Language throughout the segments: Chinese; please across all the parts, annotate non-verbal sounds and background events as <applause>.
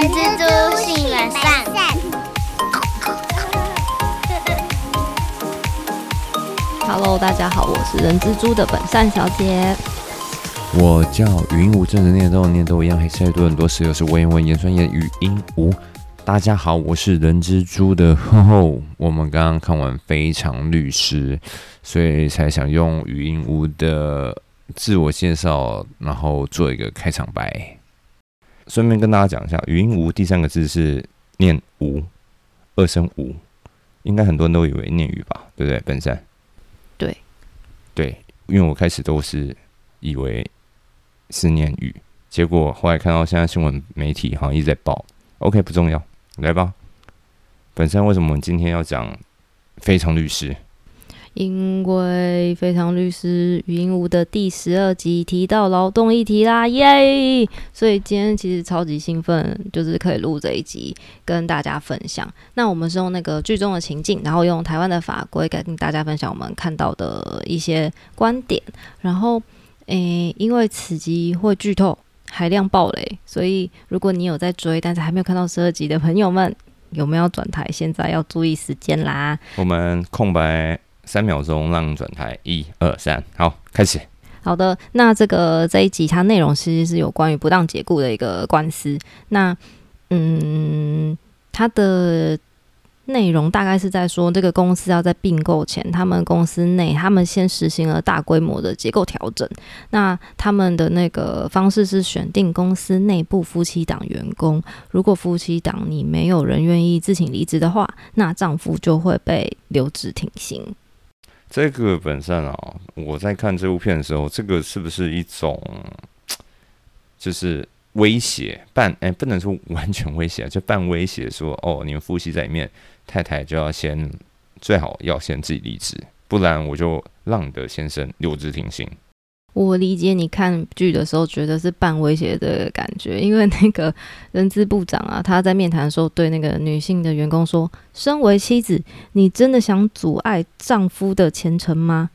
人蜘蛛性本善。Hello，大家好，我是人蜘蛛的本善小姐。我叫语音无正的念都念都一样，黑色多很多时又是文言文言酸言语音无。大家好，我是人蜘蛛的吼吼。我们刚刚看完《非常律师》，所以才想用语音无的自我介绍，然后做一个开场白。顺便跟大家讲一下，语音无第三个字是念无，二声无，应该很多人都以为念语吧，对不对？本山。对，对，因为我开始都是以为是念语，结果后来看到现在新闻媒体好像一直在报，OK 不重要，来吧。本身为什么我们今天要讲非常律师？因为《非常律师语音无》的第十二集提到劳动议题啦，耶！所以今天其实超级兴奋，就是可以录这一集跟大家分享。那我们是用那个剧中的情境，然后用台湾的法规跟大家分享我们看到的一些观点。然后，诶，因为此集会剧透，海量暴雷，所以如果你有在追，但是还没有看到十二集的朋友们，有没有转台？现在要注意时间啦！我们空白三秒钟让转台，一二三，好，开始。好的，那这个这一集它内容其实是有关于不当解雇的一个官司。那嗯，它的内容大概是在说，这个公司要在并购前，他们公司内他们先实行了大规模的结构调整。那他们的那个方式是选定公司内部夫妻档员工，如果夫妻档你没有人愿意自请离职的话，那丈夫就会被留职停薪。这个本身啊，我在看这部片的时候，这个是不是一种 <tsk> 就是威胁半？哎、不能说完全威胁，就半威胁说，哦，你们夫妻在里面，太太就要先最好要先自己离职，不然我就让你的先生留职停薪。我理解你看剧的时候觉得是半威胁的感觉，因为那个人资部长啊，他在面谈的时候对那个女性的员工说：“身为妻子，你真的想阻碍丈夫的前程吗？”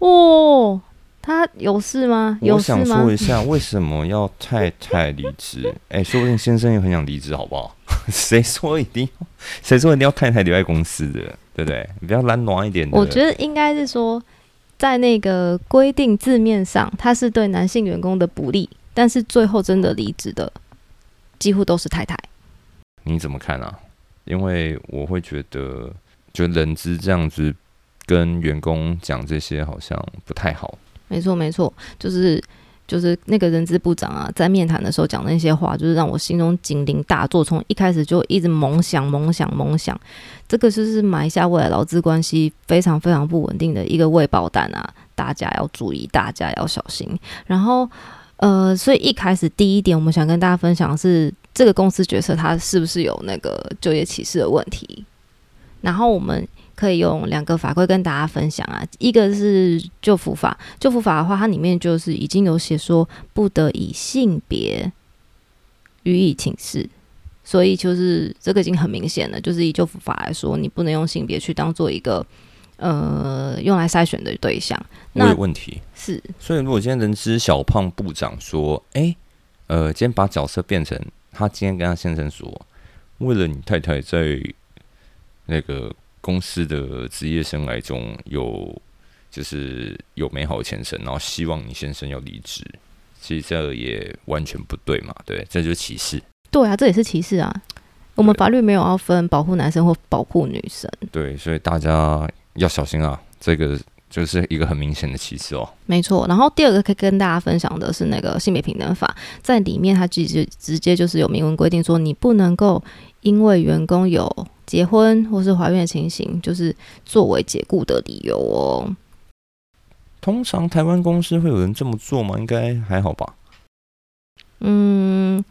哦，他有事吗？有我事吗想说？一下，为什么要太太离职？<laughs> 哎、说不定先生也很想离职，好不好？<laughs> 谁说一定？<laughs> 谁说一定要太太留在公司的？对不对？你不要懒暖一点的。我觉得应该是说，在那个规定字面上，他是对男性员工的不利，但是最后真的离职的几乎都是太太。你怎么看啊？因为我会觉得，就人资这样子跟员工讲这些，好像不太好。没错，没错，就是就是那个人资部长啊，在面谈的时候讲那些话，就是让我心中警铃大作，从一开始就一直猛想、猛想、猛想，这个就是埋下未来劳资关系非常非常不稳定的一个未爆弹啊！大家要注意，大家要小心。然后，呃，所以一开始第一点，我们想跟大家分享的是这个公司角色它是不是有那个就业歧视的问题，然后我们。可以用两个法规跟大家分享啊，一个是救服法，救服法的话，它里面就是已经有写说不得以性别予以请示，所以就是这个已经很明显了，就是以救扶法来说，你不能用性别去当做一个呃用来筛选的对象。那有问题。是所以如果今天人知小胖部长说，哎、呃，今天把角色变成他今天跟他先生说，为了你太太在那个公司的职业生涯中有就是有美好的前程，然后希望你先生要离职，其实这也完全不对嘛，对，这就是歧视。对啊，这也是歧视啊。我们法律没有要分保护男生或保护女生，对，所以大家要小心啊，这个就是一个很明显的歧视哦。没错。然后第二个可以跟大家分享的是那个性别平等法，在里面它直接直接就是有明文规定说，你不能够因为员工有结婚或是怀孕的情形，就是作为解雇的理由哦。通常台湾公司会有人这么做吗？应该还好吧。嗯，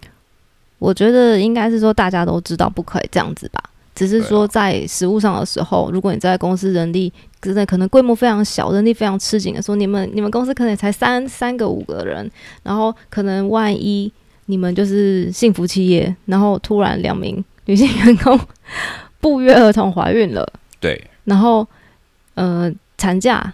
我觉得应该是说大家都知道不可以这样子吧。只是说在实务上的时候，如果你在公司人力真的可能规模非常小，人力非常吃紧的时候，你们你们公司可能也才三三个五个人，然后可能万一你们就是幸福企业，然后突然两名女性员工不约而同怀孕了，对，然后呃产假，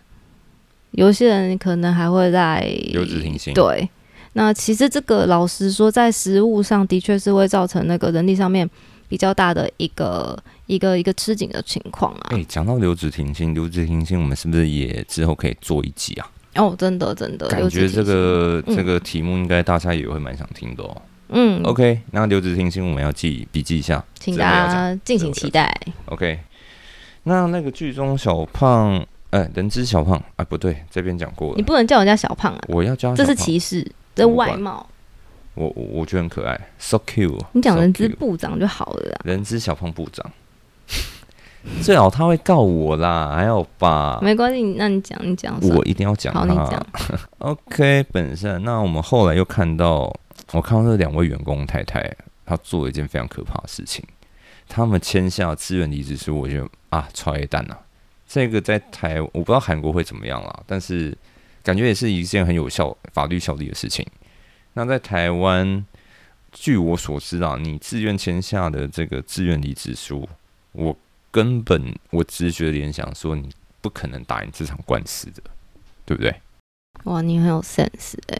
有些人可能还会在留职停薪。对，那其实这个老实说，在实物上的确是会造成那个人力上面比较大的一个一个一个吃紧的情况啊。哎，讲到留职停薪，留职停薪，我们是不是也之后可以做一集啊？哦，真的真的，感觉这个嗯这个题目应该大家也会蛮想听的哦。嗯。OK，那留职停薪我们要记笔记一下，请大家敬请期待。OK，那那个剧中小胖，哎、人之小胖，哎、不对，这边讲过了，你不能叫人家小胖啊，我要叫这是歧视，这外貌。我我我觉得很可爱，so cute。你讲人之部长就好了啦，人之小胖部长，<laughs> 最好他会告我啦，还有吧？没关系，那你讲，你讲，我一定要讲好，你讲。<laughs> OK，本身那我们后来又看到，我看到这两位员工太太，她做了一件非常可怕的事情，他们签下自愿离职书，我觉得啊，超 A 蛋啊！这个在台，我不知道韩国会怎么样啦，但是感觉也是一件很有效、法律效力的事情。那在台湾，据我所知啊，你自愿签下的这个自愿离职书，我根本我直觉联想说，你不可能打赢这场官司的，对不对？哇，你很有 sense 哎、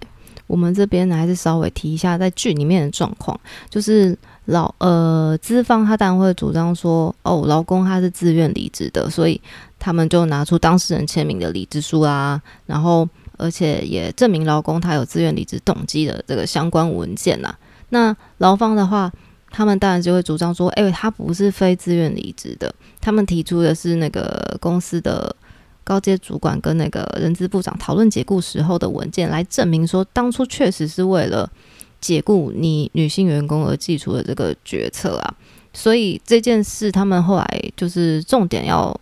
我们这边呢还是稍微提一下在剧里面的状况，就是老呃资方他当然会主张说，哦，劳工他是自愿离职的，所以他们就拿出当事人签名的离职书啊，然后而且也证明劳工他有自愿离职动机的这个相关文件呐。那劳方的话，他们当然就会主张说，哎、他不是非自愿离职的，他们提出的是那个公司的高阶主管跟那个人资部长讨论解雇时候的文件，来证明说当初确实是为了解雇你女性员工而寄出的这个决策啊。所以这件事，他们后来就是重点要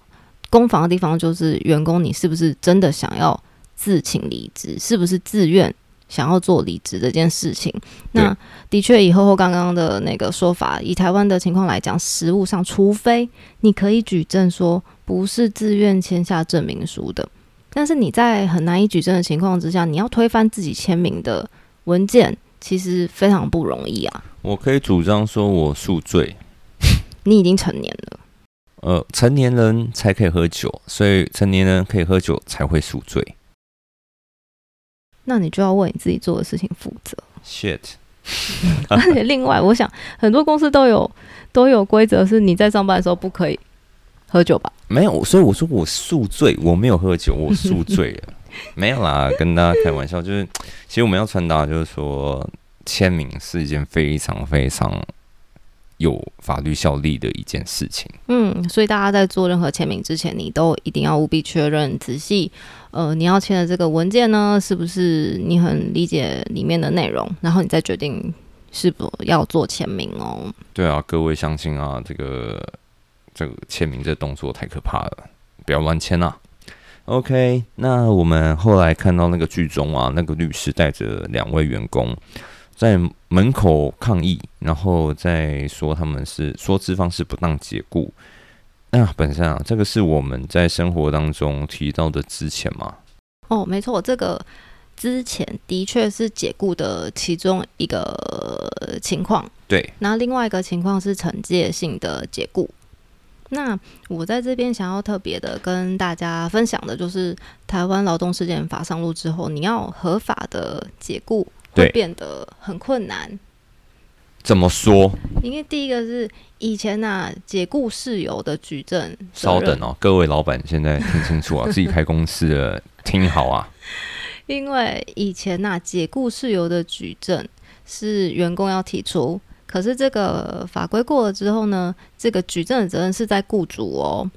攻防的地方，就是员工你是不是真的想要自请离职，是不是自愿想要做离职这件事情。那的确，以后后刚刚的那个说法，以台湾的情况来讲，实务上，除非你可以举证说不是自愿签下证明书的，但是你在很难以举证的情况之下，你要推翻自己签名的文件，其实非常不容易啊。我可以主张说我宿醉，<laughs> 你已经成年了，呃，成年人才可以喝酒，所以成年人可以喝酒才会宿醉。那你就要为你自己做的事情负责。Shit，<laughs> 而且另外，我想很多公司都有都有规则，是你在上班的时候不可以喝酒吧？没有，所以我说我宿醉，我没有喝酒，我 <laughs> 宿醉了，没有啦，跟大家开玩笑，就是其实我们要传达就是说，签名是一件非常非常有法律效力的一件事情。嗯，所以大家在做任何签名之前，你都一定要务必确认仔细，呃，你要签的这个文件呢，是不是你很理解里面的内容，然后你再决定是否要做签名哦。对啊，各位相亲啊，这个这个签名这动作太可怕了，不要乱签啊。OK，那我们后来看到那个剧中啊，那个律师带着两位员工在门口抗议，然后再说他们是说资方是不当解雇。那本身啊，这个是我们在生活当中提到的之前嘛，哦，没错，这个之前的确是解雇的其中一个情况。对，那另外一个情况是惩戒性的解雇。那我在这边想要特别的跟大家分享的，就是台湾劳动事件法上路之后，你要合法的解雇会变得很困难。怎么说？因为第一个是以前呐、解雇事由的举证，稍等，哦，各位老板现在听清楚啊，<laughs> 自己开公司的听好啊。因为以前呐、解雇事由的举证是员工要提出，可是这个法规过了之后呢，这个举证的责任是在雇主哦。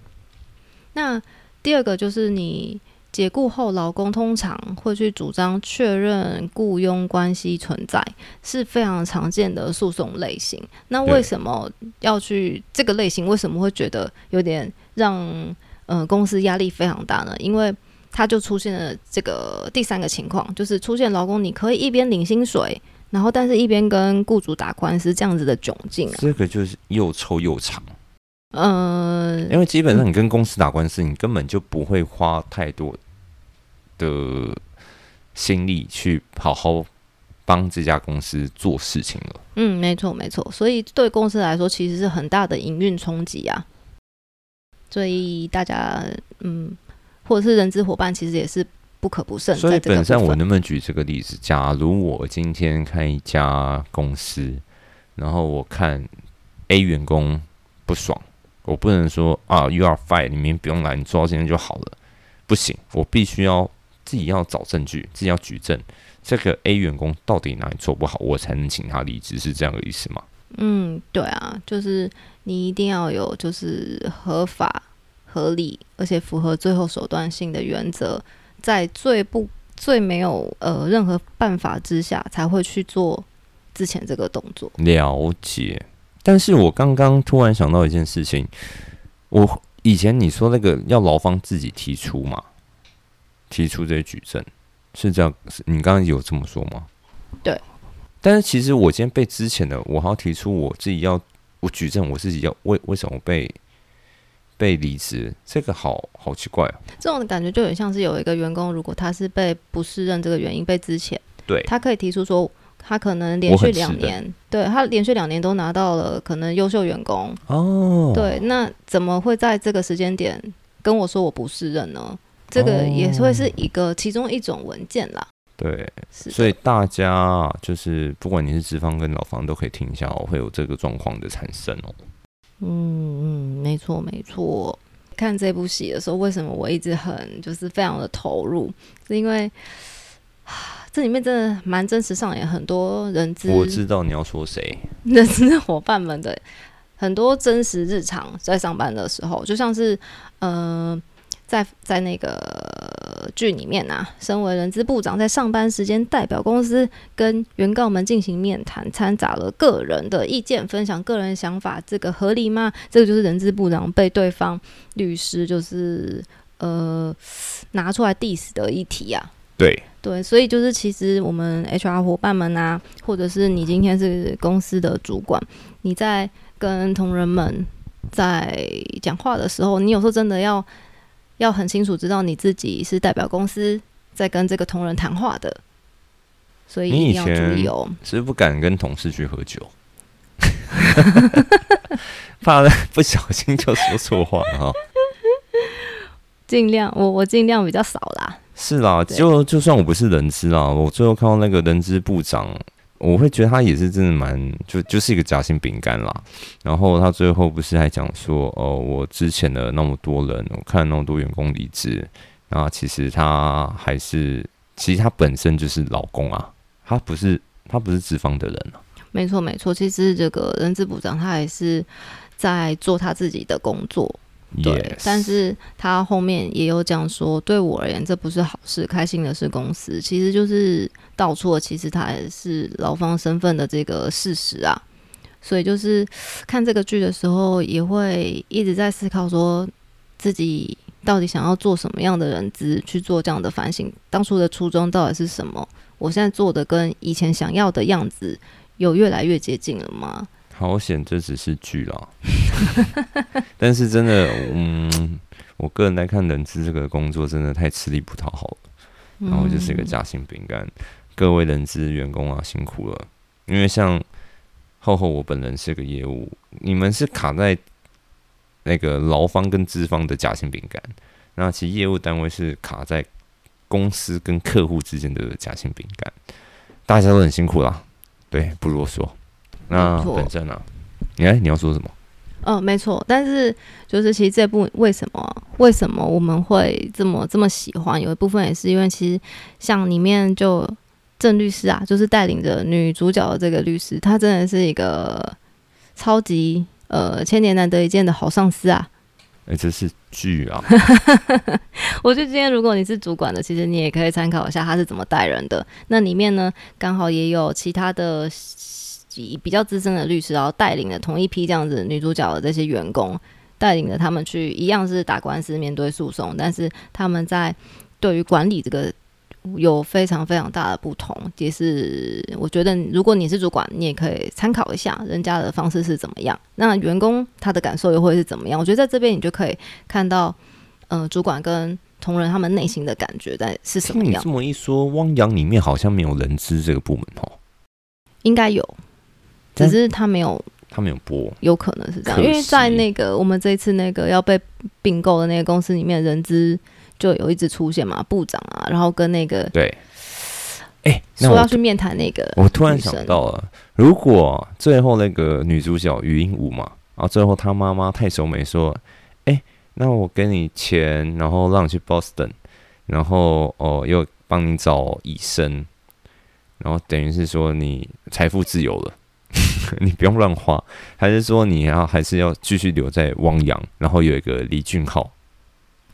那第二个就是你解雇后，劳工通常会去主张确认雇佣关系存在，是非常常见的诉讼类型。那为什么要去这个类型？为什么会觉得有点让呃公司压力非常大呢？因为它就出现了这个第三个情况，就是出现劳工你可以一边领薪水，然后但是一边跟雇主打官司这样子的窘境啊。这个就是又臭又长。呃，因为基本上你跟公司打官司，你根本就不会花太多的心力去好好帮这家公司做事情了。嗯，没错没错，所以对公司来说其实是很大的营运冲击啊。所以大家嗯，或者是人资伙伴，其实也是不可不慎。所以本身我能不能举这个例子？假如我今天看一家公司，然后我看 A 员工不爽，我不能说啊，you are fired，你明天不用来，你做到今天就好了，不行，我必须要自己要找证据，自己要举证，这个 A 员工到底哪里做不好，我才能请他离职，是这样的意思吗？嗯，对啊，就是你一定要有就是合法、合理，而且符合最后手段性的原则，在最不最没有呃任何办法之下，才会去做之前这个动作。了解，但是我刚刚突然想到一件事情，我以前你说那个要劳方自己提出嘛，提出这些举证，是这样？你刚刚有这么说吗？对。但是其实我今天被之前的，我还要提出我自己要我举证，我自己要为为什么被被离职，这个好好奇怪啊！这种感觉就很像是有一个员工，如果他是被不适任这个原因被之前，对，他可以提出说，他可能连续两年，对他连续两年都拿到了可能优秀员工，哦，对，那怎么会在这个时间点跟我说我不适任呢？这个也会是一个其中一种文件啦。对，所以大家啊就是不管你是资方跟老方，都可以听一下哦，会有这个状况的产生哦。嗯嗯，没错没错。看这部戏的时候，为什么我一直很就是非常的投入？是因为啊这里面真的蛮真实上演很多人知我知道你要说谁，<laughs> 人资伙伴们的很多真实日常，在上班的时候，就像是呃，在在那个剧里面啊，身为人资部长，在上班时间代表公司跟原告们进行面谈，掺杂了个人的意见，分享个人想法，这个合理吗？这个就是人资部长被对方律师就是呃拿出来 diss 的议题啊。对，对，所以就是其实我们 HR 伙伴们啊，或者是你今天是公司的主管，你在跟同仁们在讲话的时候，你有时候真的要要很清楚知道你自己是代表公司在跟这个同仁谈话的，所以你以一定要注意前哦。只是不敢跟同事去喝酒，<laughs> 怕不小心就说错话了哈。尽量我我尽量比较少啦。是啦，就就算我不是人资啦，我最后看到那个人资部长，我会觉得他也是真的蛮就就是一个夹心饼干啦。然后他最后不是还讲说，哦，我之前的那么多人，我看那么多员工离职，那其实他还是，其实他本身就是老公啊，他不是他不是资方的人啊。没错没错，其实这个人资部长他还是在做他自己的工作，对但是他后面也有讲说，对我而言这不是好事，开心的是公司，其实就是道出了其实他也是劳方身份的这个事实啊。所以就是看这个剧的时候，也会一直在思考说自己到底想要做什么样的人资，去做这样的反省，当初的初衷到底是什么？我现在做的跟以前想要的样子有越来越接近了吗？好险，这只是剧啦。<laughs> 但是真的，嗯，我个人来看，人资这个工作真的太吃力不讨好了。然后就是一个嗯夹心饼干。各位人资员工啊，辛苦了。因为像厚厚我本人是个业务，你们是卡在那个劳方跟资方的夹心饼干，那其实业务单位是卡在公司跟客户之间的夹心饼干。大家都很辛苦啦，对，不啰嗦。那本身啊，你哎，你要说什么？嗯，没错，但是就是其实这部为什么为什么我们会这么这么喜欢？有一部分也是因为其实像里面就郑律师啊，就是带领着女主角的这个律师，他真的是一个超级呃千年难得一见的好上司啊！哎、这是剧啊，<laughs> 我觉得今天如果你是主管的，其实你也可以参考一下他是怎么带人的。那里面呢，刚好也有其他的几比较资深的律师，然后带领了同一批这样子女主角的这些员工，带领着他们去一样是打官司、面对诉讼，但是他们在对于管理这个有非常非常大的不同。也是我觉得，如果你是主管，你也可以参考一下人家的方式是怎么样，那员工他的感受又会是怎么样？我觉得在这边你就可以看到。呃，主管跟同仁他们内心的感觉在是什么样听你这？么一说，汪洋里面好像没有人资这个部门哦，应该有，只是他没有，他没有播。有可能是这样，因为在那个我们这次那个要被并购的那个公司里面，人资就有一直出现嘛，部长啊，然后跟那个对。哎，说要去面谈那个，我突然想到了，如果最后那个女主角语音舞嘛，然后最后她妈妈太守美说：“哎、那我给你钱，然后让你去 Boston，然后哦又帮你找医生，然后等于是说你财富自由了，<laughs> 你不用乱花，还是说你要还是要继续留在汪洋，然后有一个李俊浩，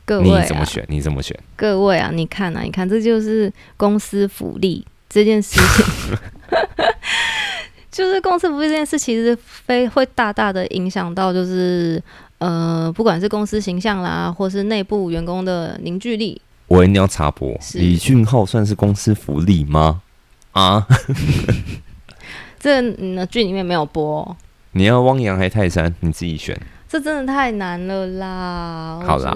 各位啊，怎么选？你怎么选？各位啊，你看啊，你看，这就是公司福利这件事情。<laughs> <laughs> 就是公司福利这件事，其实非会大大的影响到，就是呃，不管是公司形象啦，或是内部员工的凝聚力。我一定要插播，李俊浩算是公司福利吗？啊？这嗯呢剧里面没有播。哦、你要汪洋还泰山，你自己选，这真的太难了啦！好啦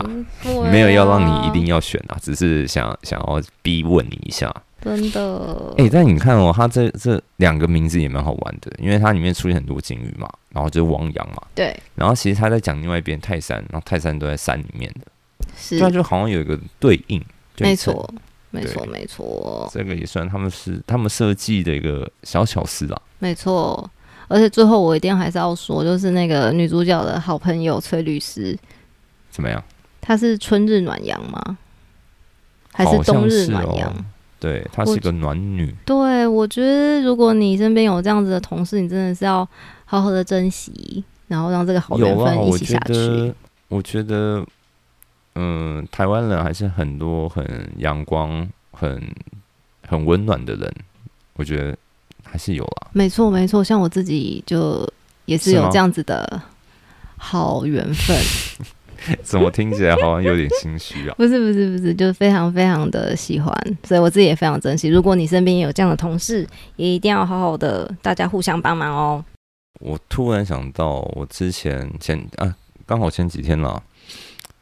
没有要让你一定要选啊，只是想想要逼问你一下。真的，诶，但你看哦，它这这两个名字也蛮好玩的，因为它里面出现很多金鱼嘛，然后就是汪洋嘛，对，然后其实他在讲另外一边泰山，然后泰山都在山里面的，是。对啊，就好像有一个对应，对没，错，没错，没错，这个也算他们是他们设计的一个小巧思啦。没错。而且最后我一定还是要说，就是那个女主角的好朋友崔律师，怎么样？她是春日暖阳吗？还是冬日暖阳？对，她是个暖女，对，我觉得如果你身边有这样子的同事，你真的是要好好的珍惜，然后让这个好缘分一起下去。得，我觉得，嗯，台湾人还是很多很阳光、很很温暖的人，我觉得还是有啦。没错，没错，像我自己就也是有这样子的好缘分，<laughs> 怎么听起来好像有点心虚啊？不是不是不是，就是非常非常的喜欢，所以我自己也非常珍惜。如果你身边也有这样的同事，也一定要好好的，大家互相帮忙哦。我突然想到，我之前前啊，刚好前几天啦，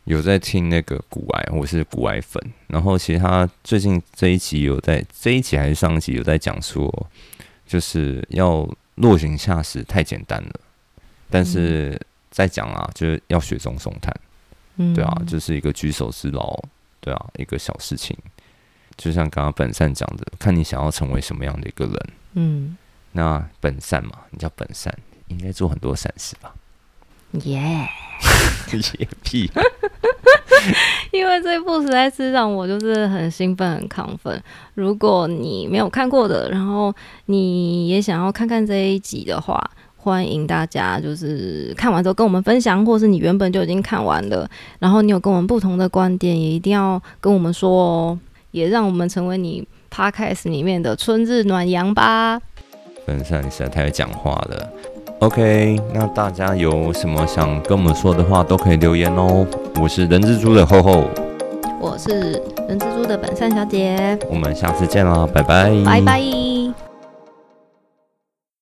有在听那个古癌，我是古癌粉。然后其实他最近这一集有在这一集还是上一集有在讲说，就是要落井下石太简单了，但是在讲啊，就是要雪中送炭。嗯，对啊，就是一个举手之劳，对啊，一个小事情。就像刚刚本善讲的，看你想要成为什么样的一个人。嗯，那本善嘛，你叫本善，应该做很多善事吧？耶、<laughs> 野屁，<laughs> 因为这部实在是让我就是很兴奋、很亢奋。如果你没有看过的，然后你也想要看看这一集的话，欢迎大家就是看完之后跟我们分享，或是你原本就已经看完了，然后你有跟我们不同的观点，也一定要跟我们说哦，也让我们成为你 podcast 里面的春日暖阳吧。本善你实在太会讲话了。OK，那大家有什么想跟我们说的话，都可以留言哦。我是人蜘蛛的厚厚，我是人蜘蛛的本善小姐，我们下次见啦，拜拜，拜拜。